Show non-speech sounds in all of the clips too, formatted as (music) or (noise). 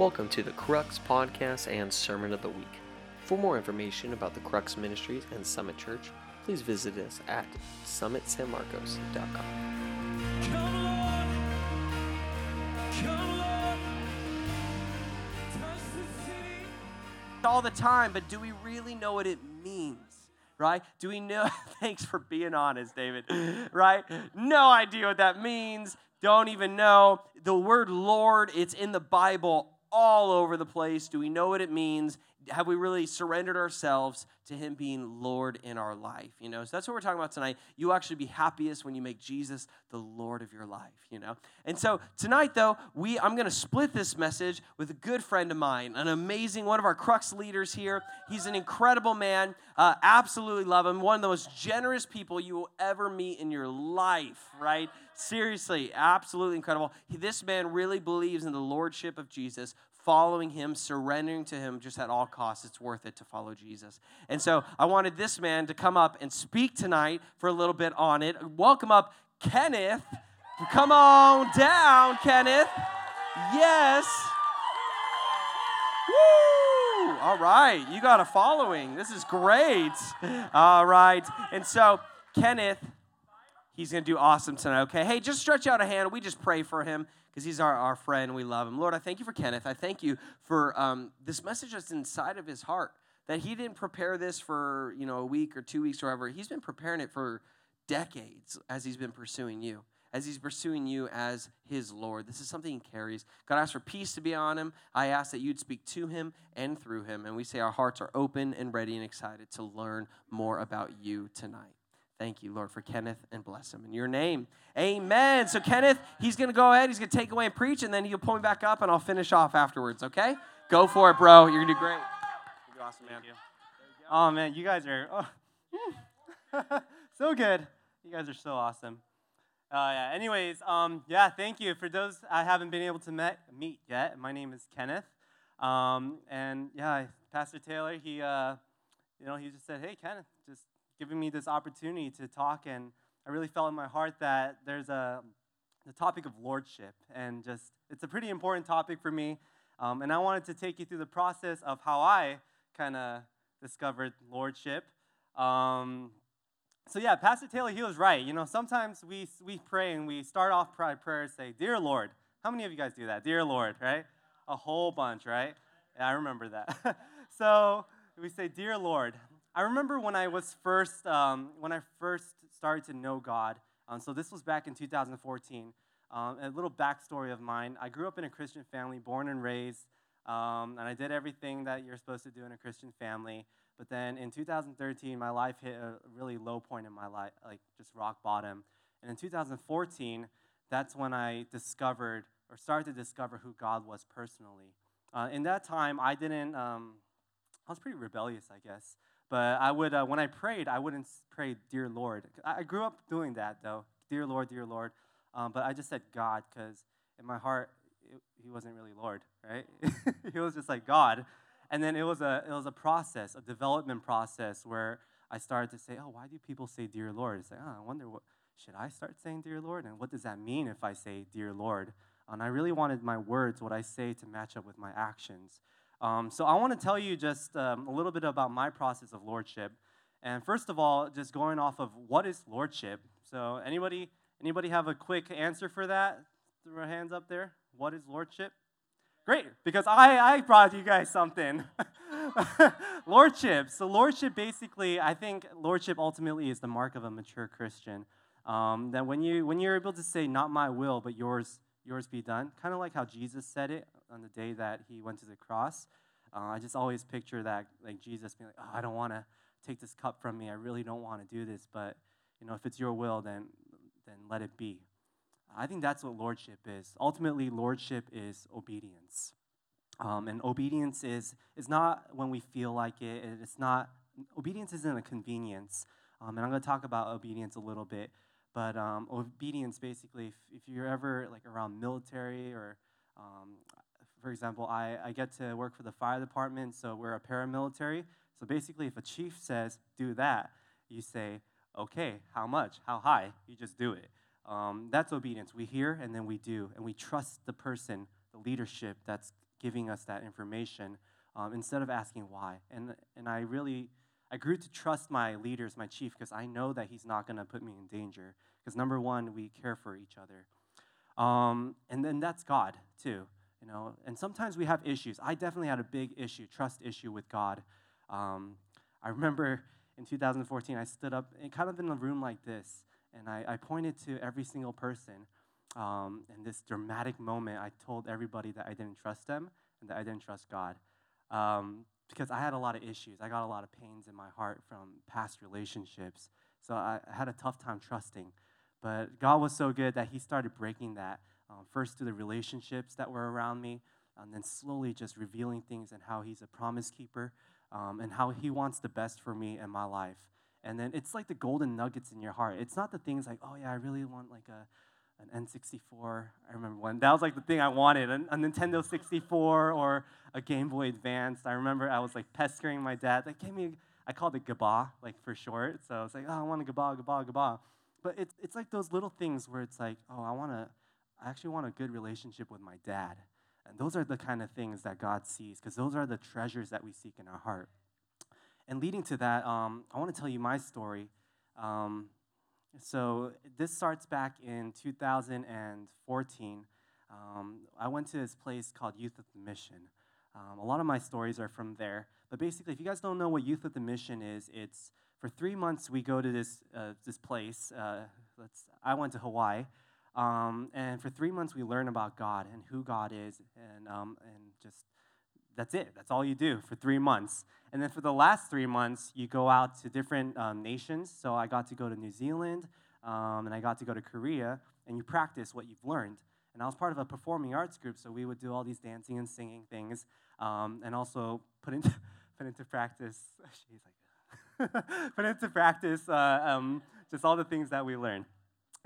Welcome to the Crux Podcast and Sermon of the Week. For more information about the Crux Ministries and Summit Church, please visit us at summitsanmarcos.com. all the time, but do we really know what it means? Right? Do we know? (laughs) Thanks for being honest, David. Right? No idea what that means. Don't even know. The word Lord, it's in the Bible all over the place. Do we know what it means? Have we really surrendered ourselves to Him being Lord in our life? You know, so that's what we're talking about tonight. You actually be happiest when you make Jesus the Lord of your life. You know, and so tonight though, we I'm going to split this message with a good friend of mine, an amazing one of our crux leaders here. He's an incredible man. Uh, absolutely love him. One of the most generous people you will ever meet in your life. Right? Seriously, absolutely incredible. This man really believes in the lordship of Jesus following him, surrendering to him just at all costs. It's worth it to follow Jesus. And so I wanted this man to come up and speak tonight for a little bit on it. Welcome up Kenneth. Come on down, Kenneth. Yes. Woo! All right, you got a following. This is great. All right. And so, Kenneth, he's going to do awesome tonight, okay? Hey, just stretch out a hand. We just pray for him because he's our, our friend. We love him. Lord, I thank you for Kenneth. I thank you for um, this message that's inside of his heart. That he didn't prepare this for you know a week or two weeks or whatever. He's been preparing it for decades as he's been pursuing you, as he's pursuing you as his Lord. This is something he carries. God, I ask for peace to be on him. I ask that you'd speak to him and through him. And we say our hearts are open and ready and excited to learn more about you tonight. Thank you, Lord, for Kenneth and bless him in your name. Amen. So, Kenneth, he's going to go ahead, he's going to take away and preach, and then he'll pull me back up, and I'll finish off afterwards, okay? Go for it, bro. You're going to do great. You're do awesome, man. Oh, man, you guys are oh. (laughs) so good. You guys are so awesome. Uh, yeah. Anyways, um, yeah, thank you. For those I haven't been able to met, meet yet, my name is Kenneth. Um, and yeah, Pastor Taylor, he, uh, you know, he just said, hey, Kenneth, just giving me this opportunity to talk. And I really felt in my heart that there's a the topic of lordship, and just it's a pretty important topic for me. Um, and I wanted to take you through the process of how I kind of discovered lordship. Um, so yeah, Pastor Taylor, he was right. You know, sometimes we we pray and we start off prayer, prayer say, "Dear Lord." How many of you guys do that? Dear Lord, right? A whole bunch, right? Yeah, I remember that. (laughs) so we say, "Dear Lord." I remember when I was first, um, when I first started to know God. Um, so this was back in 2014. Um, a little backstory of mine. I grew up in a Christian family, born and raised, um, and I did everything that you're supposed to do in a Christian family. But then in 2013, my life hit a really low point in my life, like just rock bottom. And in 2014, that's when I discovered or started to discover who God was personally. Uh, in that time, I didn't. Um, I was pretty rebellious, I guess. But I would, uh, when I prayed, I wouldn't pray, Dear Lord. I grew up doing that, though. Dear Lord, Dear Lord. Um, but I just said God because in my heart, it, He wasn't really Lord, right? (laughs) he was just like God. And then it was, a, it was a process, a development process where I started to say, oh, why do people say Dear Lord? It's like, oh, I wonder what, should I start saying Dear Lord? And what does that mean if I say Dear Lord? And I really wanted my words, what I say, to match up with my actions. Um, so I want to tell you just um, a little bit about my process of lordship. And first of all, just going off of what is lordship. So anybody anybody have a quick answer for that? Throw hands up there. What is lordship? Great, because I, I brought you guys something. (laughs) lordship. So lordship basically, I think lordship ultimately is the mark of a mature Christian. Um, that when you when you're able to say, "Not my will, but yours yours be done," kind of like how Jesus said it on the day that he went to the cross. Uh, I just always picture that, like Jesus being like, oh, I don't want to take this cup from me. I really don't want to do this, but you know, if it's your will, then then let it be. I think that's what lordship is. Ultimately, lordship is obedience, um, and obedience is is not when we feel like it. It's not obedience isn't a convenience, um, and I'm going to talk about obedience a little bit. But um, obedience, basically, if, if, you're ever like around military or um, for example, I, I get to work for the fire department, so we're a paramilitary. So basically, if a chief says, do that, you say, okay, how much? How high? You just do it. Um, that's obedience. We hear and then we do, and we trust the person, the leadership that's giving us that information um, instead of asking why. And, and I really, I grew to trust my leaders, my chief, because I know that he's not going to put me in danger. Because number one, we care for each other. Um, and then that's God, too. You know, and sometimes we have issues. I definitely had a big issue, trust issue with God. Um, I remember in 2014, I stood up kind of in a room like this, and I, I pointed to every single person. Um, in this dramatic moment, I told everybody that I didn't trust them and that I didn't trust God. Um, because I had a lot of issues. I got a lot of pains in my heart from past relationships. So I had a tough time trusting. But God was so good that He started breaking that. Um, first through the relationships that were around me, and then slowly just revealing things and how He's a promise keeper um, and how He wants the best for me and my life. And then it's like the golden nuggets in your heart. It's not the things like, oh yeah, I really want like a an N64. I remember when that was like the thing I wanted, a, a Nintendo 64 or a Game Boy Advance. I remember I was like pestering my dad. Like, gave me, I called it Gaba, like for short. So I was like, oh, I want a Gaba, Gaba, Gaba. But it's, it's like those little things where it's like, oh, I want to, I actually want a good relationship with my dad. And those are the kind of things that God sees, because those are the treasures that we seek in our heart. And leading to that, um, I want to tell you my story. Um, so this starts back in 2014. Um, I went to this place called Youth with the Mission. Um, a lot of my stories are from there. But basically, if you guys don't know what Youth with the Mission is, it's for three months we go to this uh, this place. Uh, let's. I went to Hawaii, um, and for three months we learn about God and who God is, and um, and just that's it. That's all you do for three months. And then for the last three months, you go out to different um, nations. So I got to go to New Zealand, um, and I got to go to Korea, and you practice what you've learned. And I was part of a performing arts group, so we would do all these dancing and singing things, um, and also put into (laughs) put into practice. (laughs) She's like, (laughs) put into practice uh, um, just all the things that we learned.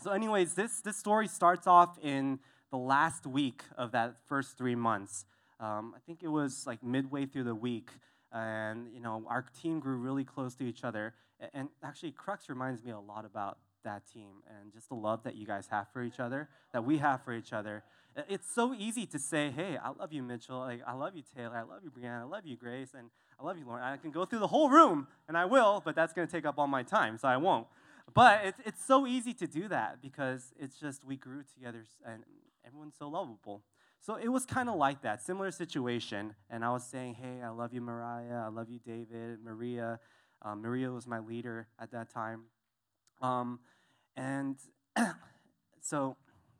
So, anyways, this this story starts off in the last week of that first three months. Um, I think it was like midway through the week, and you know our team grew really close to each other. And actually, Crux reminds me a lot about that team and just the love that you guys have for each other, that we have for each other. It's so easy to say, "Hey, I love you, Mitchell. Like, I love you, Taylor. I love you, Brianna. I love you, Grace, and I love you, Lauren." I can go through the whole room, and I will, but that's going to take up all my time, so I won't. But it's it's so easy to do that because it's just we grew together, and everyone's so lovable. So it was kind of like that, similar situation. And I was saying, hey, I love you, Mariah. I love you, David, Maria. Um, Maria was my leader at that time. Um, and (clears throat) so,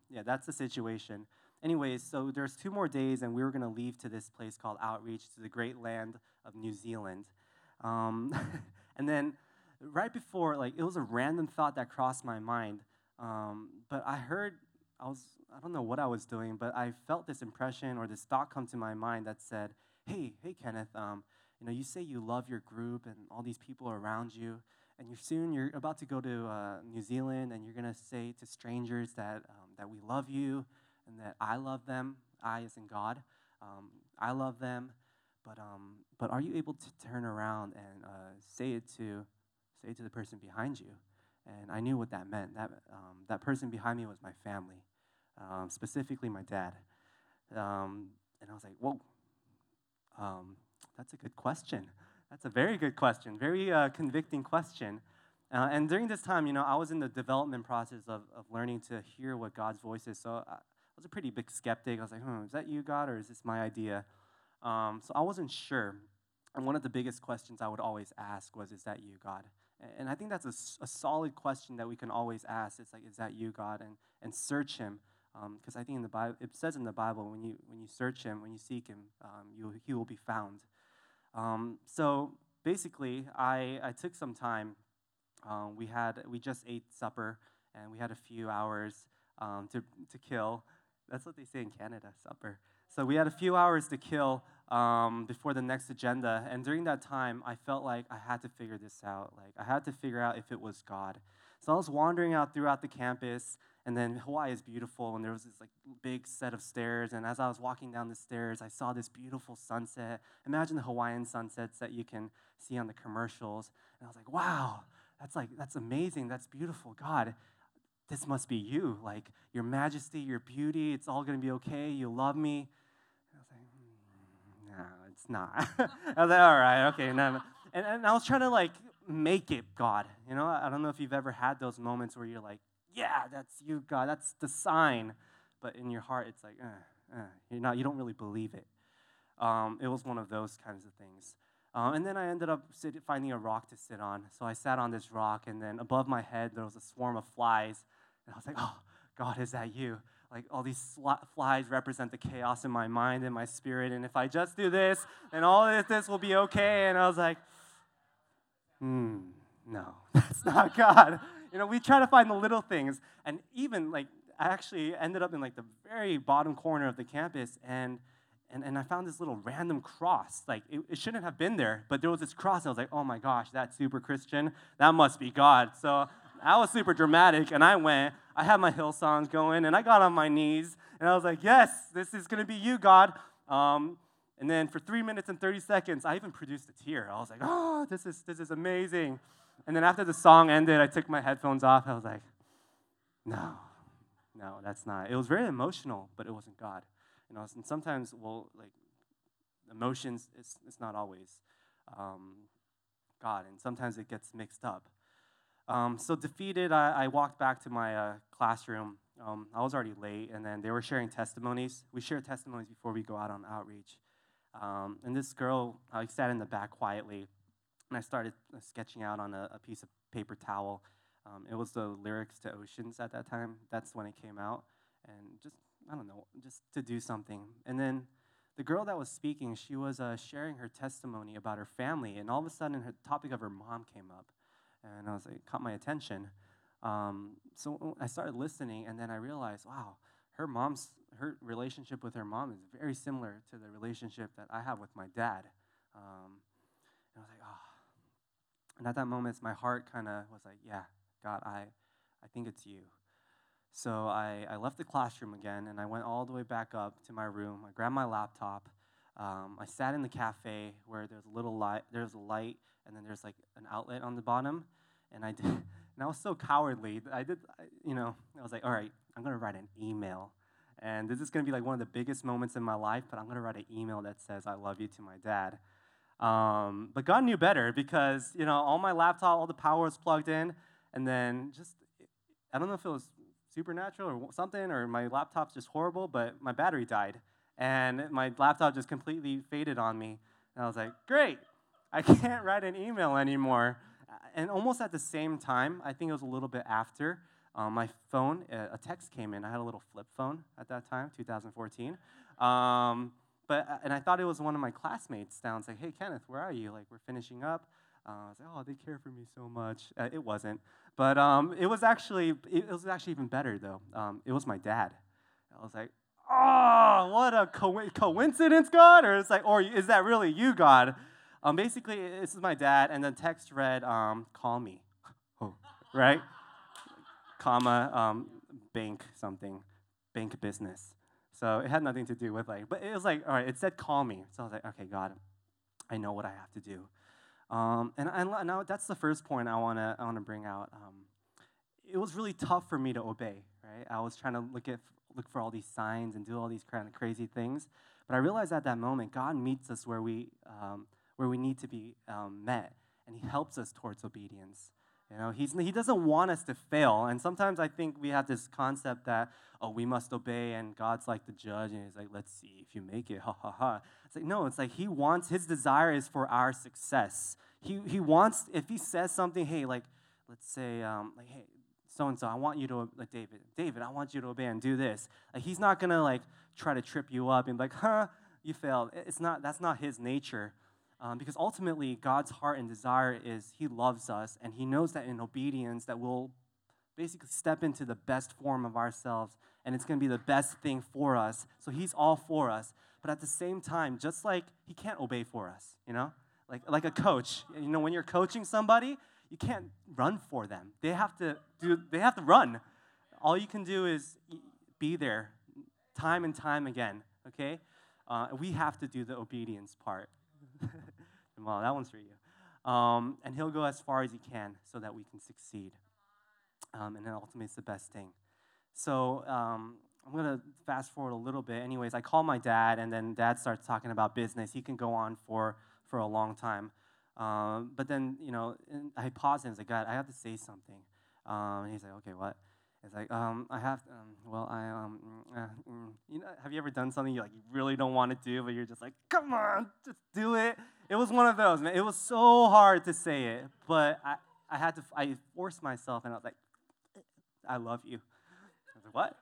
yeah, that's the situation. Anyways, so there's two more days, and we were going to leave to this place called Outreach to the great land of New Zealand. Um, (laughs) and then right before, like, it was a random thought that crossed my mind. Um, but I heard, I was I don't know what I was doing, but I felt this impression or this thought come to my mind that said, "Hey, hey, Kenneth, um, you know, you say you love your group and all these people around you, and you're soon you're about to go to uh, New Zealand, and you're gonna say to strangers that um, that we love you and that I love them. I, as in God, um, I love them. But um, but are you able to turn around and uh, say it to say to the person behind you?" And I knew what that meant. That um, that person behind me was my family um, specifically my dad. Um, and I was like, whoa, um, that's a good question. That's a very good question, very uh, convicting question. Uh, and during this time, you know, I was in the development process of, of learning to hear what God's voice is. So I was a pretty big skeptic. I was like, hmm, is that you, God, or is this my idea? Um, so I wasn't sure. And one of the biggest questions I would always ask was, is that you, God? And I think that's a, a solid question that we can always ask. It's like, is that you, God? And, and search Him because um, I think in the Bible it says in the Bible when you when you search Him, when you seek Him, um, you He will be found. Um, so basically, I I took some time. Um, we had we just ate supper and we had a few hours um, to to kill. That's what they say in Canada, supper. So we had a few hours to kill um, before the next agenda, and during that time, I felt like I had to figure this out. Like I had to figure out if it was God. So I was wandering out throughout the campus, and then Hawaii is beautiful, and there was this like big set of stairs. And as I was walking down the stairs, I saw this beautiful sunset. Imagine the Hawaiian sunsets that you can see on the commercials. And I was like, wow, that's like that's amazing. That's beautiful. God, this must be you. Like your majesty, your beauty, it's all gonna be okay. You love me. And I was like, hmm. It's not. (laughs) I was like, all right, okay. And, and, and I was trying to like make it God. You know, I don't know if you've ever had those moments where you're like, yeah, that's you, God. That's the sign. But in your heart, it's like, uh, uh, you're not, you don't really believe it. Um, it was one of those kinds of things. Um, and then I ended up sit, finding a rock to sit on. So I sat on this rock, and then above my head, there was a swarm of flies. And I was like, oh, God, is that you? Like, all these flies represent the chaos in my mind and my spirit. And if I just do this, then all this, this will be okay. And I was like, hmm, no, (laughs) that's not God. You know, we try to find the little things. And even, like, I actually ended up in, like, the very bottom corner of the campus. And and, and I found this little random cross. Like, it, it, shouldn't have been there, but there was this cross. And I was like, oh my gosh, that's super Christian. That must be God. So I was super dramatic, and I went. I had my Hillsongs going, and I got on my knees, and I was like, yes, this is going to be you, God. Um, and then for three minutes and 30 seconds, I even produced a tear. I was like, oh, this is, this is amazing. And then after the song ended, I took my headphones off. I was like, no, no, that's not. It was very emotional, but it wasn't God. You know, and sometimes, well, like emotions, it's, it's not always um, God, and sometimes it gets mixed up. Um, so defeated, I, I, walked back to my uh, classroom. Um, I was already late, and then they were sharing testimonies. We share testimonies before we go out on outreach. Um, and this girl, I sat in the back quietly, and I started uh, sketching out on a, a piece of paper towel. Um, it was the lyrics to Oceans at that time. That's when it came out, and just I don't know, just to do something. And then the girl that was speaking, she was uh, sharing her testimony about her family, and all of a sudden, her topic of her mom came up, and I was like, caught my attention. Um, so I started listening, and then I realized, wow, her mom's her relationship with her mom is very similar to the relationship that I have with my dad. Um, and I was like, oh. And at that moment, my heart kind of was like, yeah, God, I, I think it's you. So I, I left the classroom again and I went all the way back up to my room. I grabbed my laptop. Um, I sat in the cafe where there's a little light, there's a light, and then there's like an outlet on the bottom. And I did, (laughs) and I was so cowardly. I did, you know, I was like, all right, I'm gonna write an email. And this is gonna be like one of the biggest moments in my life, but I'm gonna write an email that says, I love you to my dad. Um, but God knew better because, you know, all my laptop, all the power was plugged in. And then just, I don't know if it was supernatural or something, or my laptop's just horrible, but my battery died. And my laptop just completely faded on me. And I was like, great, I can't write an email anymore. And almost at the same time, I think it was a little bit after, um, my phone, a text came in. I had a little flip phone at that time, 2014. Um, but, and I thought it was one of my classmates down saying, hey, Kenneth, where are you? Like, we're finishing up. Uh, I was like, oh, they care for me so much. Uh, it wasn't. But um, it was actually it was actually even better though. Um, it was my dad. I was like, oh, what a co- coincidence, God, or it's like, or is that really you, God? Um, basically, this is my dad, and the text read, um, "Call me," oh, (laughs) right? Comma, um, bank something, bank business. So it had nothing to do with like, but it was like, all right, it said "Call me," so I was like, okay, God, I know what I have to do. Um, and, now that's the first point I want to I wanna bring out. Um, it was really tough for me to obey, right? I was trying to look, at, look for all these signs and do all these kind of crazy things. But I realized at that moment, God meets us where we, um, where we need to be um, met, and He helps us towards obedience. You know, he's, he doesn't want us to fail. And sometimes I think we have this concept that, oh, we must obey, and God's like the judge, and he's like, let's see if you make it, (laughs) ha ha ha. It's like, no, it's like he wants, his desire is for our success. He, he wants, if he says something, hey, like, let's say, um, like, hey, so and so, I want you to, like, David, David, I want you to obey and do this. Like, he's not gonna, like, try to trip you up and like, huh, you failed. It's not, that's not his nature. Um, because ultimately, God's heart and desire is He loves us, and He knows that in obedience, that we'll basically step into the best form of ourselves, and it's going to be the best thing for us. So He's all for us. But at the same time, just like He can't obey for us, you know, like like a coach. You know, when you're coaching somebody, you can't run for them. They have to do. They have to run. All you can do is be there, time and time again. Okay, uh, we have to do the obedience part. (laughs) well, that one's for you. Um, and he'll go as far as he can so that we can succeed. Um, and then ultimately, it's the best thing. So, um, I'm gonna fast forward a little bit. Anyways, I call my dad, and then dad starts talking about business. He can go on for for a long time. Um, but then, you know, I pause and I was like, God, I have to say something. Um, and he's like, okay, what? It's like, um, I have, to, um, well, I, um, uh, mm. you know, have you ever done something you like you really don't want to do, but you're just like, come on, just do it. It was one of those, man. It was so hard to say it, but I, I had to, I forced myself, and I was like, I love you. I was like, what?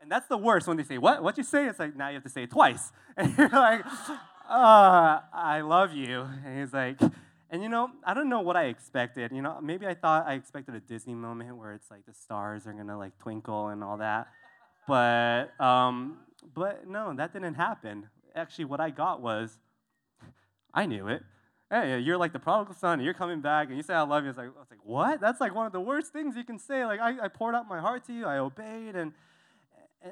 And that's the worst when they say, what? What you say? It's like, now you have to say it twice. (laughs) And you're like, uh, I love you. And he's like, and you know, I don't know what I expected. You know, maybe I thought I expected a Disney moment where it's like the stars are gonna like twinkle and all that. But um, but no, that didn't happen. Actually, what I got was, I knew it. Hey, you're like the prodigal son, and you're coming back, and you say I love you. It's like, I was like, what? That's like one of the worst things you can say. Like, I, I poured out my heart to you, I obeyed, and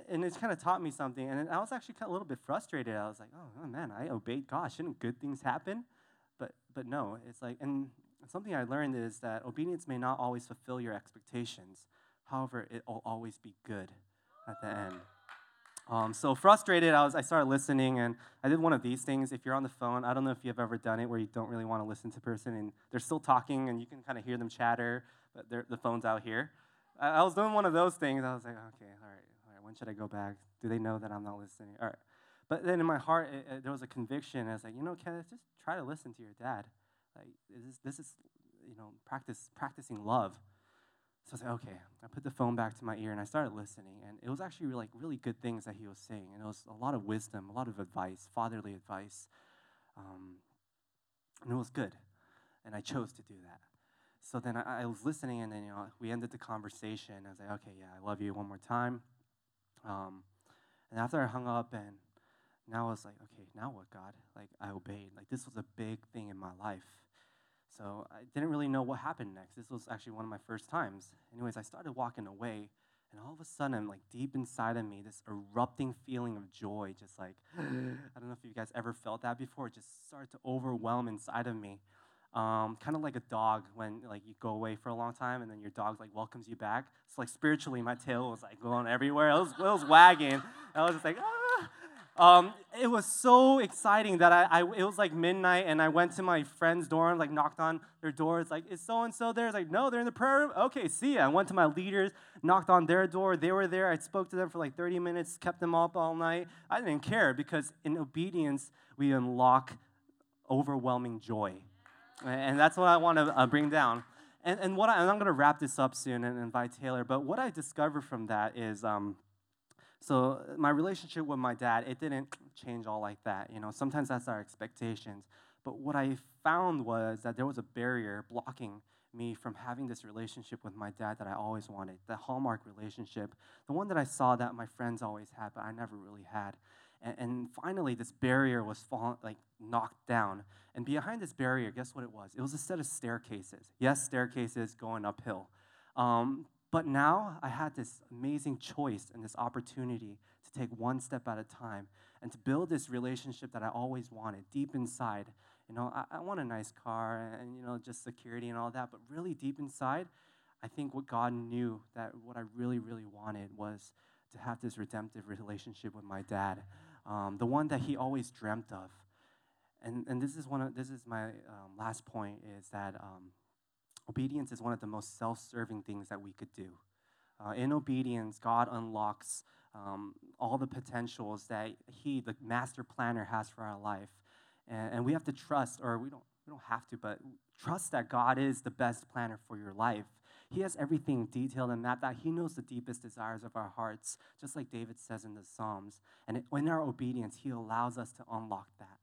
and it's kind of taught me something. And I was actually kind of a little bit frustrated. I was like, oh, oh man, I obeyed God. Shouldn't good things happen? But but no, it's like, and something I learned is that obedience may not always fulfill your expectations. However, it will always be good at the end. Um, so frustrated, I was. I started listening, and I did one of these things. If you're on the phone, I don't know if you've ever done it, where you don't really want to listen to a person, and they're still talking, and you can kind of hear them chatter, but the phone's out here. I, I was doing one of those things. I was like, okay, all right, all right. When should I go back? Do they know that I'm not listening? All right. But then in my heart, it, it, there was a conviction. I was like, you know, Kenneth, just try to listen to your dad. Like, this, this is, you know, practice practicing love. So I was like, okay. I put the phone back to my ear and I started listening. And it was actually like really good things that he was saying. And it was a lot of wisdom, a lot of advice, fatherly advice. Um, and it was good. And I chose to do that. So then I, I, was listening, and then you know we ended the conversation. I was like, okay, yeah, I love you one more time. Um, and after I hung up and now I was like, okay, now what, God? Like, I obeyed. Like, this was a big thing in my life. So I didn't really know what happened next. This was actually one of my first times. Anyways, I started walking away, and all of a sudden, like deep inside of me, this erupting feeling of joy, just like, (gasps) I don't know if you guys ever felt that before, it just started to overwhelm inside of me. Um, kind of like a dog when like you go away for a long time and then your dog like welcomes you back. It's like spiritually, my tail was like going everywhere. It was, it was wagging. I was just like, ah. Um, it was so exciting that I, I, it was like midnight and I went to my friend's dorm, like knocked on their door. It's like, is so and so there? It's like, no, they're in the prayer room. Okay, see ya. I went to my leaders, knocked on their door. They were there. I spoke to them for like 30 minutes, kept them up all night. I didn't care because in obedience, we unlock overwhelming joy. And that's what I want to uh, bring down. And, and what I, I'm going to wrap this up soon and invite Taylor. But what I discovered from that is, um, so my relationship with my dad, it didn't change all like that. You know, sometimes that's our expectations. But what I found was that there was a barrier blocking me from having this relationship with my dad that I always wanted, the hallmark relationship, the one that I saw that my friends always had, but I never really had. And, and finally, this barrier was fall, like knocked down. And behind this barrier, guess what it was? It was a set of staircases. Yes, staircases going uphill. Um, but now I had this amazing choice and this opportunity to take one step at a time and to build this relationship that I always wanted deep inside. You know, I, I want a nice car and, you know, just security and all that, but really deep inside, I think what God knew that what I really, really wanted was to have this redemptive relationship with my dad, um, the one that he always dreamt of. And, and this is one of this is my um, last point is that um, Obedience is one of the most self serving things that we could do. Uh, in obedience, God unlocks um, all the potentials that He, the master planner, has for our life. And, and we have to trust, or we don't, we don't have to, but trust that God is the best planner for your life. He has everything detailed and mapped out. He knows the deepest desires of our hearts, just like David says in the Psalms. And in our obedience, He allows us to unlock that.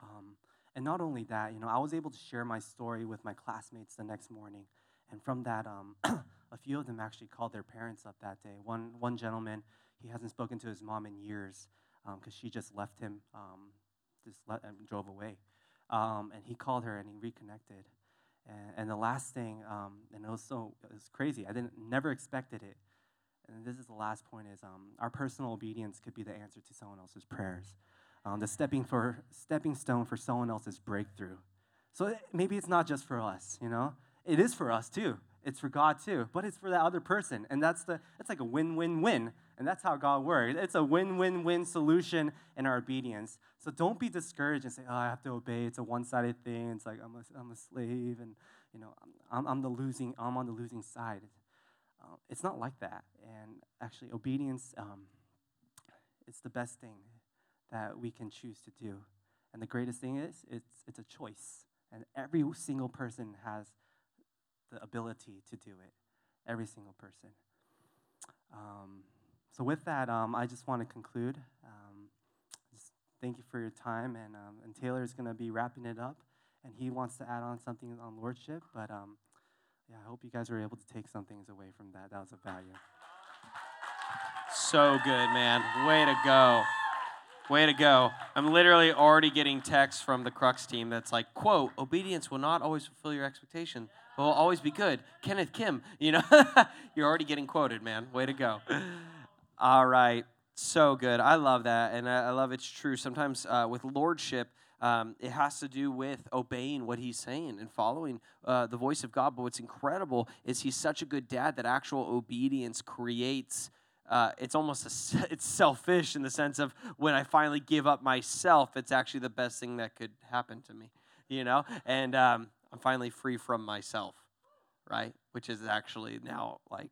Um, and not only that, you know, I was able to share my story with my classmates the next morning. And from that, um, (clears throat) a few of them actually called their parents up that day. One, one gentleman, he hasn't spoken to his mom in years because um, she just left him, um, just let, and drove away. Um, and he called her and he reconnected. And, and the last thing, um, and it was so it was crazy. I didn't never expected it. And this is the last point: is um, our personal obedience could be the answer to someone else's prayers um, the stepping for stepping stone for someone else's breakthrough. So maybe it's not just for us, you know. It is for us too. It's for God too, but it's for that other person, and that's the it's like a win-win-win. And that's how God works. It's a win win win solution in our obedience. So don't be discouraged and say, oh, I have to obey. It's a one sided thing. It's like I'm a, I'm a slave and, you know, I'm, I'm the losing, I'm on the losing side. Uh, it's not like that. And actually, obedience, um, it's the best thing that we can choose to do. And the greatest thing is, it's, it's a choice. And every single person has the ability to do it. Every single person. Um, so, with that, um, I just want to conclude. Um, just thank you for your time. And, um, and Taylor is going to be wrapping it up. And he wants to add on something on Lordship. But um, yeah, I hope you guys were able to take some things away from that. That was of value. So good, man. Way to go. Way to go. I'm literally already getting texts from the Crux team that's like, quote, obedience will not always fulfill your expectation, but will always be good. Kenneth Kim, you know, (laughs) you're already getting quoted, man. Way to go. All right. So good. I love that. And I, love it's true. Sometimes uh, with lordship, um, it has to do with obeying what he's saying and following uh, the voice of God. But what's incredible is he's such a good dad that actual obedience creates uh, it's almost a, (laughs) it's selfish in the sense of when I finally give up myself, it's actually the best thing that could happen to me, you know. And um, I'm finally free from myself, right? Which is actually now like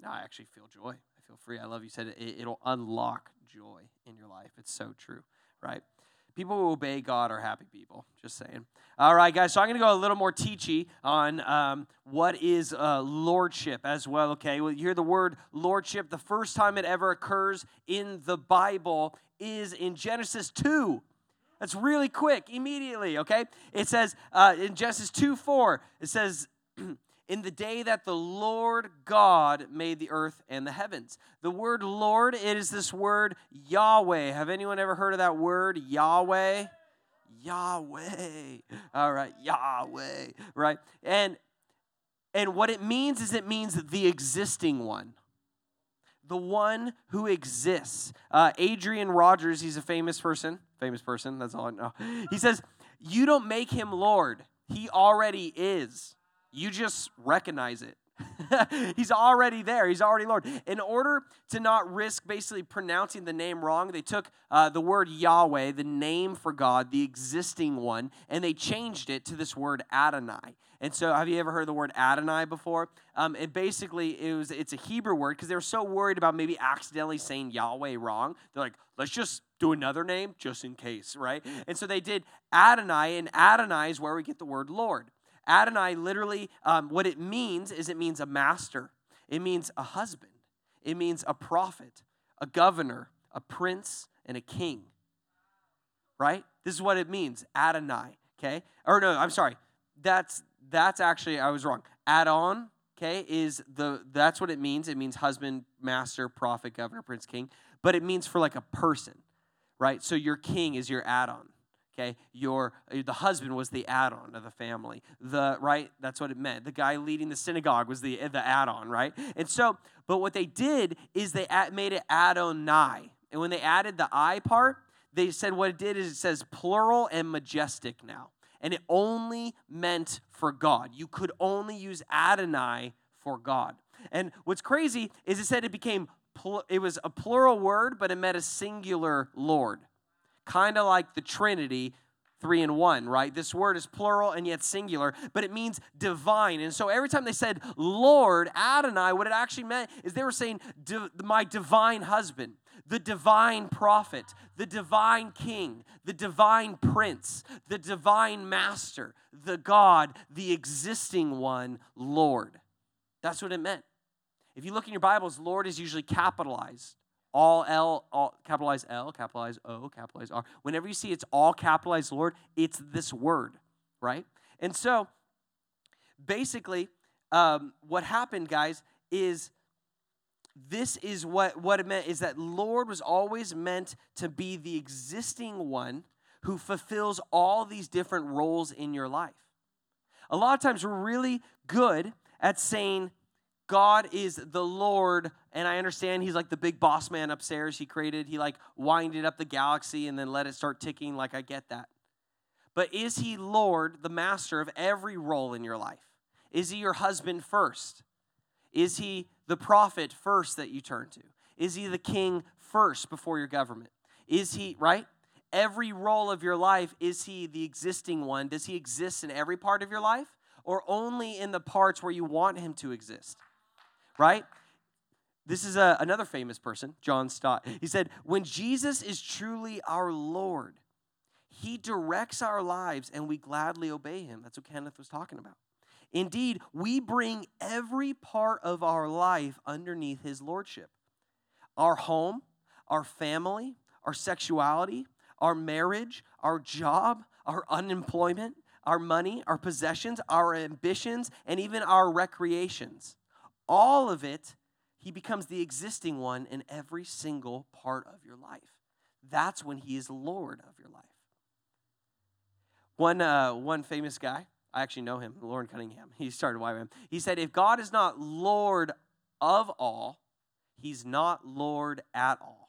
now I actually feel joy. I feel free. I love you said it, it'll unlock joy in your life. It's so true, right? People who obey God are happy people. Just saying. All right, guys. So I'm going to go a little more teachy on um, what is uh, lordship as well. Okay, well, you hear the word lordship. The first time it ever occurs in the Bible is in Genesis 2. That's really quick, immediately. Okay, it says uh, in Genesis 2 4, it says. (clears throat) in the day that the Lord God made the earth and the heavens. The word Lord, it is this word Yahweh. Have anyone ever heard of that word Yahweh? Yahweh. All right, Yahweh, right? And and what it means is it means the existing one. The one who exists. Uh, Adrian Rogers, he's a famous person. Famous person, that's all I know. He says, You don't make him Lord, he already is. You just recognize it. (laughs) He's already there. He's already Lord. In order to not risk basically pronouncing the name wrong, they took uh, the word Yahweh, the name for God, the existing one, and they changed it to this word Adonai. And so, have you ever heard the word Adonai before? Um, and basically, it was it's a Hebrew word because they were so worried about maybe accidentally saying Yahweh wrong. They're like, let's just do another name just in case, right? And so they did Adonai, and Adonai is where we get the word Lord. Adonai literally, um, what it means is it means a master, it means a husband, it means a prophet, a governor, a prince, and a king. Right? This is what it means, Adonai. Okay? Or no, I'm sorry. That's that's actually I was wrong. Adon, okay, is the that's what it means. It means husband, master, prophet, governor, prince, king. But it means for like a person, right? So your king is your Adon okay? Your uh, the husband was the Adon of the family. The right? That's what it meant. The guy leading the synagogue was the the Adon right? And so but what they did is they made it adonai. And when they added the i part they said what it did is it says plural and majestic now. And it only meant for god. You could only use adonai for god. And what's crazy is it said it became it was a plural word but it meant a singular lord kind of like the Trinity, three in one, right? This word is plural and yet singular, but it means divine. And so every time they said Lord, Adonai, what it actually meant is they were saying, my divine husband, the divine prophet, the divine king, the divine prince, the divine master, the God, the existing one, Lord. That's what it meant. If you look in your Bibles, Lord is usually capitalized all L, all capitalize L, capitalize O, capitalize R. Whenever you see it's all capitalized Lord, it's this word, right? And so basically, um, what happened, guys, is this is what, what it meant is that Lord was always meant to be the existing one who fulfills all these different roles in your life. A lot of times we're really good at saying God is the Lord, and I understand He's like the big boss man upstairs. He created, He like winded up the galaxy and then let it start ticking. Like, I get that. But is He Lord, the master of every role in your life? Is He your husband first? Is He the prophet first that you turn to? Is he the king first before your government? Is he, right? Every role of your life, is he the existing one? Does he exist in every part of your life or only in the parts where you want him to exist? Right? This is a, another famous person, John Stott. He said, When Jesus is truly our Lord, he directs our lives and we gladly obey him. That's what Kenneth was talking about. Indeed, we bring every part of our life underneath his lordship our home, our family, our sexuality, our marriage, our job, our unemployment, our money, our possessions, our ambitions, and even our recreations. All of it, he becomes the existing one in every single part of your life. That's when he is Lord of your life. One, uh, one famous guy, I actually know him, Loren Cunningham. He started YWAM. He said, If God is not Lord of all, he's not Lord at all.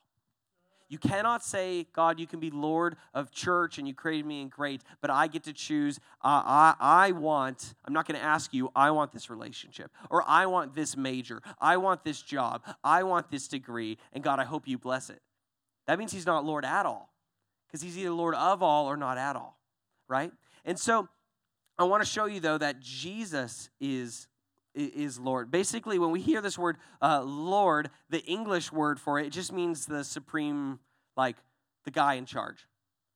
You cannot say, God, you can be Lord of church and you created me and great, but I get to choose. Uh, I, I want, I'm not going to ask you, I want this relationship, or I want this major, I want this job, I want this degree, and God, I hope you bless it. That means he's not Lord at all, because he's either Lord of all or not at all right? And so I want to show you, though, that Jesus is is Lord. Basically, when we hear this word uh, Lord, the English word for it, it just means the supreme, like the guy in charge,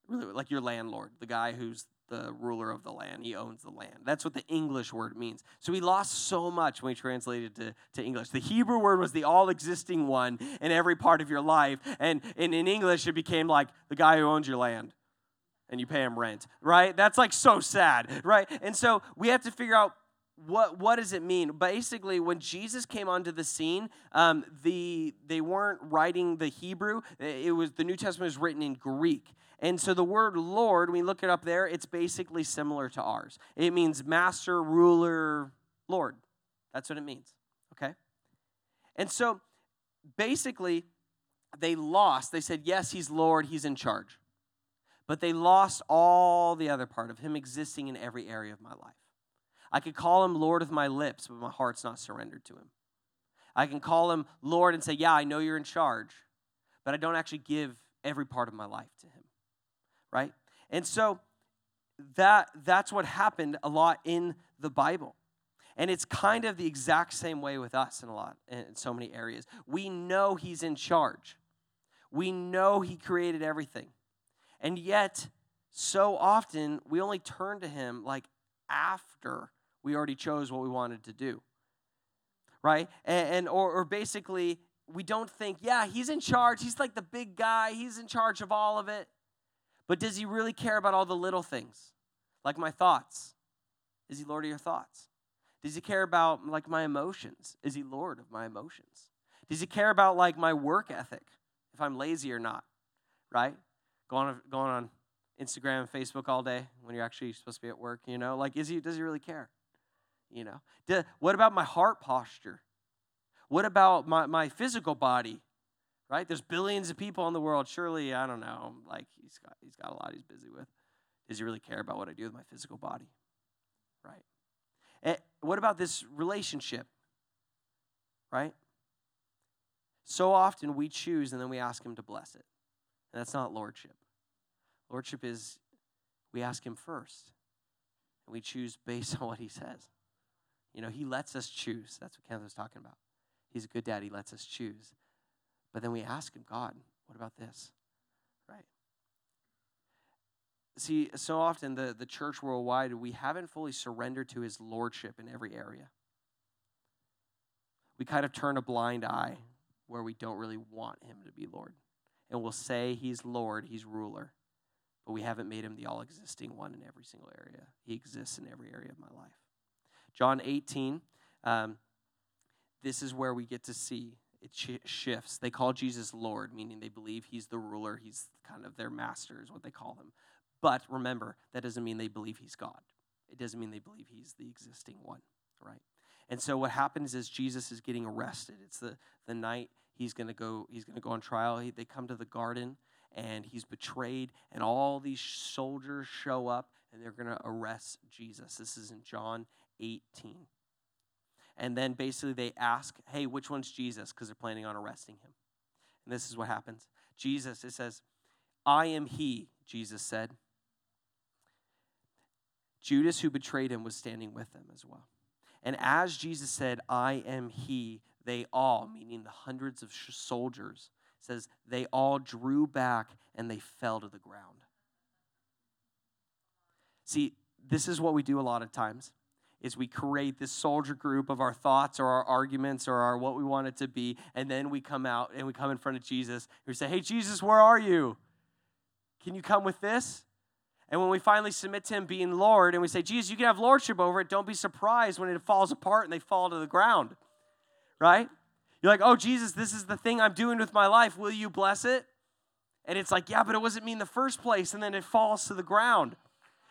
really, like your landlord, the guy who's the ruler of the land. He owns the land. That's what the English word means. So we lost so much when we translated to, to English. The Hebrew word was the all existing one in every part of your life. And in, in English, it became like the guy who owns your land and you pay him rent, right? That's like so sad, right? And so we have to figure out what what does it mean? Basically, when Jesus came onto the scene, um, the they weren't writing the Hebrew. It was the New Testament was written in Greek. And so the word Lord, when we look it up there, it's basically similar to ours. It means master, ruler, Lord. That's what it means. Okay? And so basically, they lost. They said, Yes, he's Lord, he's in charge but they lost all the other part of him existing in every area of my life. I could call him Lord of my lips, but my heart's not surrendered to him. I can call him Lord and say, Yeah, I know you're in charge, but I don't actually give every part of my life to him. Right? And so that that's what happened a lot in the Bible. And it's kind of the exact same way with us in a lot in so many areas. We know he's in charge. We know he created everything. And yet, so often, we only turn to Him like after we already chose what we wanted to do. Right? And, and or, or basically, we don't think, yeah, He's in charge. He's like the big guy. He's in charge of all of it. But does He really care about all the little things? Like my thoughts? Is He Lord of your thoughts? Does He care about like my emotions? Is He Lord of my emotions? Does He care about like my work ethic? If I'm lazy or not? Right? going on, going on Instagram and Facebook all day when you're actually supposed to be at work, you know? Like, is he, does he really care? You know? What about my heart posture? What about my, my physical body? Right? There's billions of people in the world. Surely, I don't know, like he's got, he's got a lot he's busy with. Does he really care about what I do with my physical body? Right? And eh, what about this relationship? Right? So often we choose and then we ask him to bless it. And that's not lordship. Lordship is we ask Him first, and we choose based (laughs) on what He says. You know, He lets us choose. That's what Kenneth was talking about. He's a good dad, He lets us choose. But then we ask Him, God, what about this? Right? See, so often the, the church worldwide, we haven't fully surrendered to His Lordship in every area. We kind of turn a blind eye where we don't really want Him to be Lord and we'll say he's Lord, he's ruler, but we haven't made him the all existing one in every single area. He exists in every area of my life. John 18, um, this is where we get to see it sh- shifts. They call Jesus Lord, meaning they believe he's the ruler, he's kind of their master, is what they call him. But remember, that doesn't mean they believe he's God. It doesn't mean they believe he's the existing one, right? And so what happens is Jesus is getting arrested. It's the, the night he's going to go he's going to go on trial he, they come to the garden and he's betrayed and all these soldiers show up and they're going to arrest jesus this is in john 18 and then basically they ask hey which one's jesus because they're planning on arresting him And this is what happens. Jesus, it says, I am he, Jesus said. Judas, who betrayed him, was standing with them as well. And as Jesus said, I am he, they all, meaning the hundreds of soldiers, says they all drew back and they fell to the ground. See, this is what we do a lot of times is we create this soldier group of our thoughts or our arguments or our what we want it to be and then we come out and we come in front of jesus and we say hey jesus where are you? Can you come with this? And when we finally submit to him being lord and we say jesus you can have lordship over it. Don't be surprised when it falls apart and they fall to the ground. Right? You're like oh jesus this is the thing i'm doing with my life. Will you bless it? And it's like yeah but it wasn't me in the first place. And then it falls to the ground.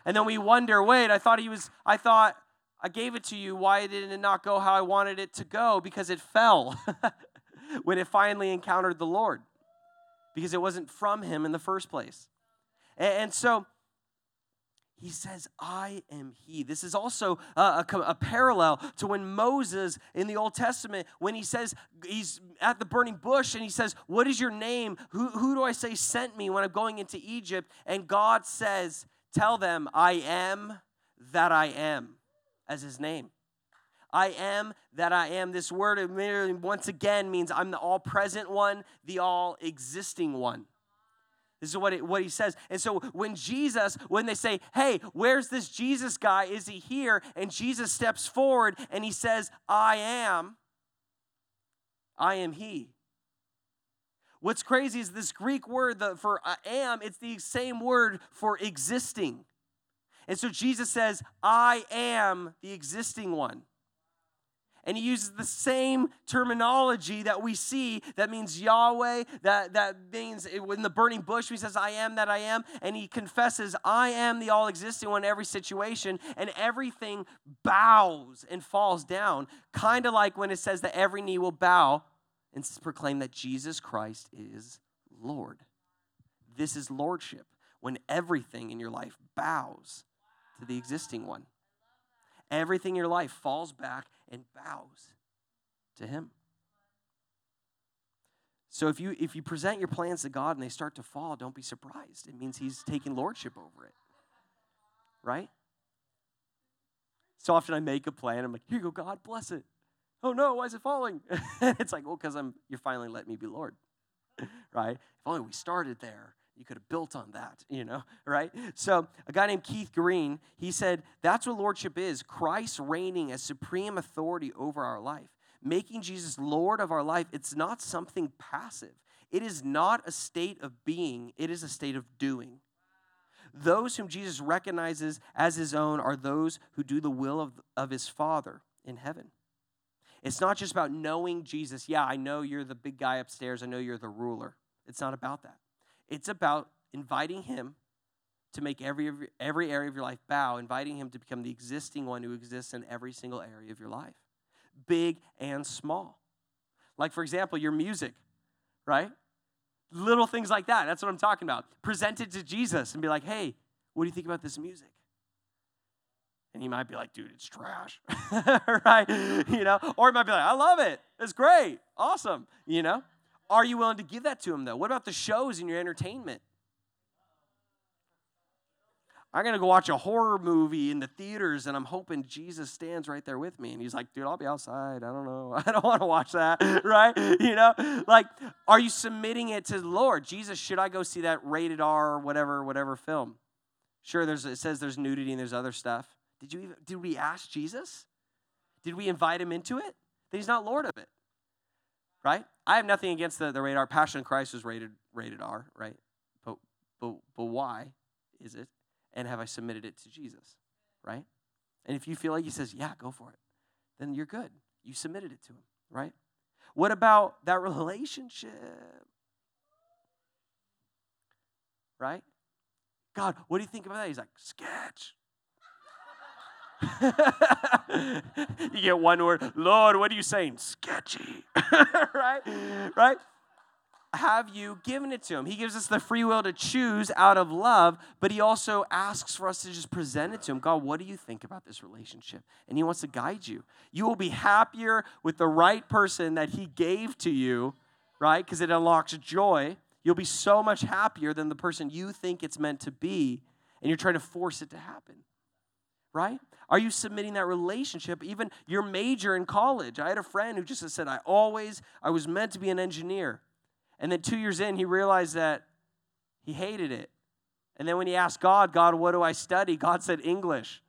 And then we wonder, wait, I thought he was, I thought I gave it to you. Why didn't it not go how I wanted it to go? Because it fell (laughs) when it finally encountered the Lord, because it wasn't from him in the first place. And, so, he says, I am he. This is also a, a, a, parallel to when Moses in the Old Testament, when he says, he's at the burning bush and he says, What is your name? Who, who do I say sent me when I'm going into Egypt? And God says, Tell them, I am that I am, as his name. I am that I am. This word once again means I'm the all present one, the all existing one. This is what, it, what he says. And so when Jesus, when they say, hey, where's this Jesus guy? Is he here? And Jesus steps forward and he says, I am, I am he. What's crazy is this Greek word for I am, it's the same word for existing. And so Jesus says, I am the existing one. And he uses the same terminology that we see that means Yahweh, that, that means in the burning bush, he says, I am that I am. And he confesses, I am the all existing one in every situation. And everything bows and falls down, kind of like when it says that every knee will bow and proclaim that Jesus Christ is Lord. This is lordship when everything in your life bows to the existing one. Everything in your life falls back and bows to him. So if you if you present your plans to God and they start to fall, don't be surprised. It means he's taking lordship over it. Right? So often I make a plan, I'm like, here you go, God, bless it oh no, why is it falling? (laughs) it's like, well, because I'm you're finally letting me be Lord. (laughs) right? If only we started there. You could have built on that, you know, (laughs) right? So, a guy named Keith Green, he said, That's what lordship is Christ reigning as supreme authority over our life. Making Jesus Lord of our life, it's not something passive. It is not a state of being, it is a state of doing. Those whom Jesus recognizes as his own are those who do the will of, of his Father in heaven. It's not just about knowing Jesus. Yeah, I know you're the big guy upstairs. I know you're the ruler. It's not about that. It's about inviting him to make every, every area of your life bow, inviting him to become the existing one who exists in every single area of your life, big and small. Like, for example, your music, right? Little things like that. That's what I'm talking about. Present it to Jesus and be like, hey, what do you think about this music? And he might be like, dude, it's trash. (laughs) right? You know? Or he might be like, I love it. It's great. Awesome. You know? Are you willing to give that to him though? What about the shows and your entertainment? I'm gonna go watch a horror movie in the theaters, and I'm hoping Jesus stands right there with me. And he's like, dude, I'll be outside. I don't know. (laughs) I don't want to watch that, (laughs) right? You know, like, are you submitting it to the Lord? Jesus, should I go see that rated R or whatever, whatever film? Sure, there's it says there's nudity and there's other stuff. Did you even, did we ask Jesus? Did we invite him into it? That he's not Lord of it. Right? I have nothing against the, the rated R. Passion of Christ was rated rated R, right? But but but why is it? And have I submitted it to Jesus? Right? And if you feel like he says, yeah, go for it, then you're good. You submitted it to him, right? What about that relationship? Right? God, what do you think about that? He's like, sketch. (laughs) you get one word, Lord, what are you saying? Sketchy. (laughs) right? Right? Have you given it to him? He gives us the free will to choose out of love, but he also asks for us to just present it to him. God, what do you think about this relationship? And he wants to guide you. You will be happier with the right person that he gave to you right? Because it unlocks joy. You'll be so much happier than the person you think it's meant to be, and you're trying to force it to happen, right? Are you submitting that relationship? Even your major in college. I had a friend who just said, I always, I was meant to be an engineer. And then two years in, he realized that he hated it. And then when he asked God, God, what do I study? God said, English.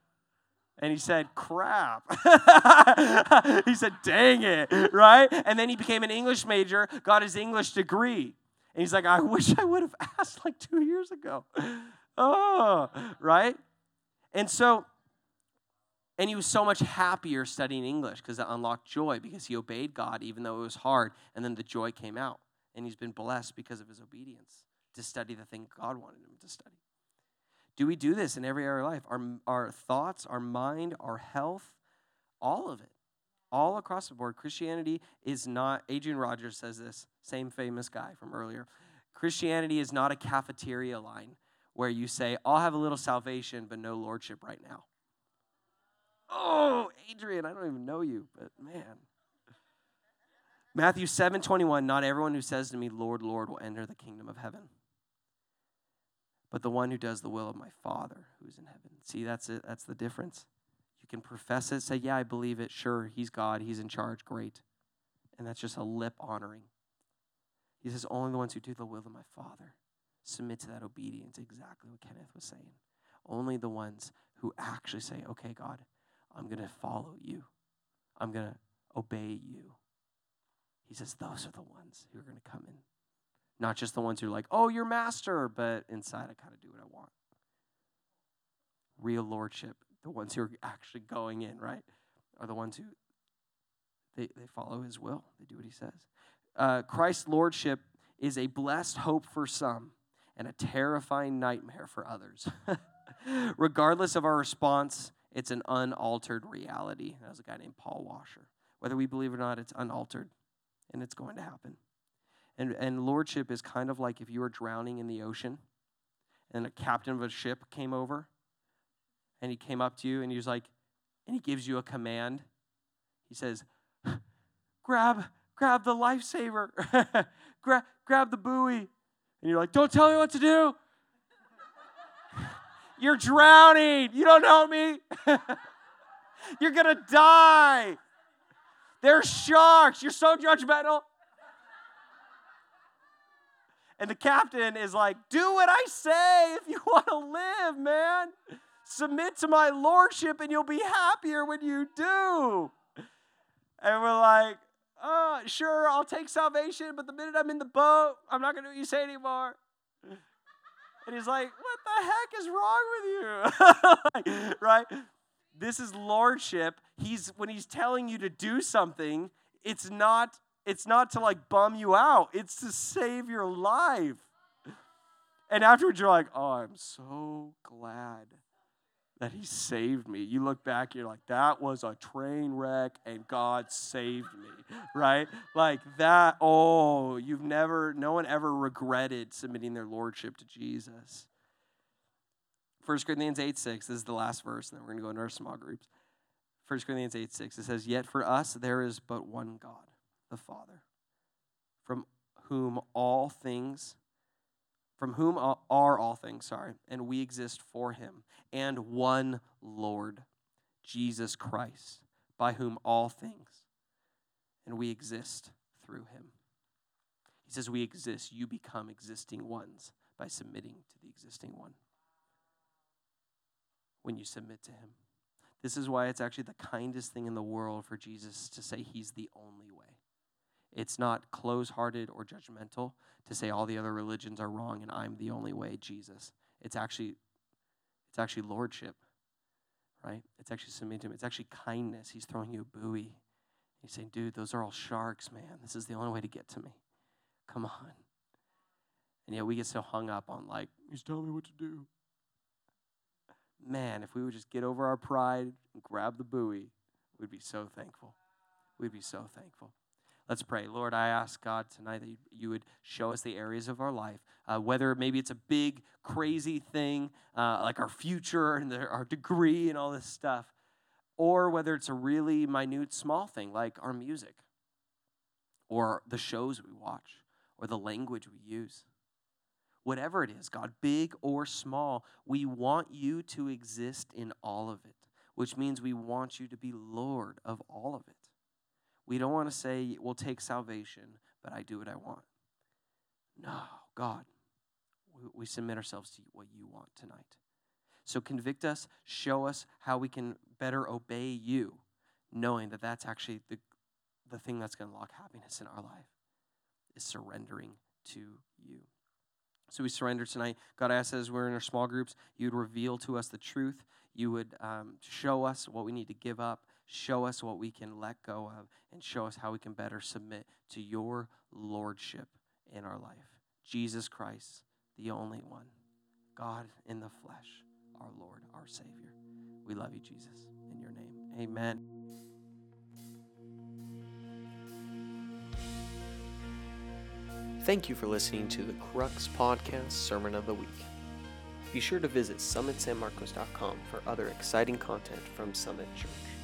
And he said, crap. (laughs) he said, dang it, right? And then he became an English major, got his English degree. And he's like, I wish I would have (laughs) asked like two years ago. (laughs) Oh, right? And so, and he was so much happier studying English because it unlocked joy because he obeyed God even though it was hard. And then the joy came out. And he's been blessed because of his obedience to study the thing God wanted him to study. Do we do this in every area of life? Our, our thoughts, our mind, our health, all of it, all across the board. Christianity is not, Adrian Rogers says this, same famous guy from earlier. Christianity is not a cafeteria line where you say, I'll have a little salvation, but no lordship right now. Oh, Adrian, I don't even know you, but man. Matthew 7 21, not everyone who says to me, Lord, Lord, will enter the kingdom of heaven but the one who does the will of my Father who's in heaven. See, that's it. That's the difference. You can profess it, say, Yeah, I believe it. Sure, he's God, he's in charge. Great. And that's just a lip honoring. He says, Only the ones who do the will of my Father submit to that obedience. Exactly what Kenneth was saying. Only the ones who actually say, Okay, God, I'm going to follow you, I'm going to obey you. He says, Those are the ones who are going to come in. Not just the ones who are like, oh, you're master, but inside I kind of do what I want. Real lordship, the ones who are actually going in, right, are the ones who they, they follow his will. They do what he says. Uh, Christ's lordship is a blessed hope for some and a terrifying nightmare for others. (laughs) Regardless of our response, it's an unaltered reality. That was a guy named Paul Washer. Whether we believe it or not, it's unaltered, and it's going to happen. And, and lordship is kind of like if you were drowning in the ocean and a captain of a ship came over and he came up to you and he was like, and he gives you a command. He says, (laughs) grab, grab the lifesaver, (laughs) grab, grab the buoy. And you're like, don't tell me what to do. You're drowning. You don't know me. (laughs) you're going to die. There's sharks. You're so judgmental. And the captain is like, Do what I say if you (laughs) want to live, man. Submit to my lordship and you'll be happier when you do. And we're like, Oh, sure, I'll take salvation, but the minute I'm in the boat, I'm not going to do what you say anymore. And he's like, What the heck is wrong with you? (laughs) right? This is lordship. He's when he's telling you to do something, it's not it's not to like bum you out, it's to save your life. And afterwards, you're like, oh, I'm so glad that he saved me. You look back, you're like, that was a train wreck and God saved me, (laughs) right? Like that, oh, you've never, no one ever regretted submitting their lordship to Jesus. 1 Corinthians 8 6, this is the last verse, and then we're going to go into our small groups. 1 Corinthians 8 6, it says, Yet for us there is but one God the Father, from whom all things, from whom are all things, sorry, and we exist for him, and one Lord, Jesus Christ, by whom all things, and we exist through him. He says, We exist, you become existing ones by submitting to the existing one. When you submit to him. This is why it's actually the kindest thing in the world for Jesus to say he's the only way. It's not close hearted or judgmental to say all the other religions are wrong and I'm the only way, Jesus. It's actually it's actually lordship. Right? It's actually submitting to him. It's actually kindness. He's throwing you a buoy. He's saying, dude, those are all sharks, man. This is the only way to get to me. Come on. And yet we get so hung up on like, he's telling me what to do. Man, if we would just get over our pride and grab the buoy, we'd be so thankful. We'd be so thankful. Let's pray. Lord, I ask God tonight that you would show us the areas of our life, uh, whether maybe it's a big, crazy thing uh, like our future and the, our degree and all this stuff, or whether it's a really minute, small thing like our music. or the shows we watch or the language we use. Whatever it is, God, big or small, we want you to exist in all of it, which means we want you to be Lord of all of it. We don't want to say, we'll take salvation, but I do what I want. No, God, we, submit ourselves to what you want tonight. So convict us, show us how we can better obey you, knowing that that's actually the, the thing that's going to unlock happiness in our life, is surrendering to you. So we surrender tonight. God, I ask as we're in our small groups, you would reveal to us the truth. You would um, show us what we need to give up, show us what we can let go of, and show us how we can better submit to your lordship in our life. Jesus Christ, the only one, God in the flesh, our Lord, our Savior. We love you, Jesus. In your name, amen. Thank you for listening to the Crux Podcast Sermon of the Week. Be sure to visit summitsanmarcos.com for other exciting content from Summit Church.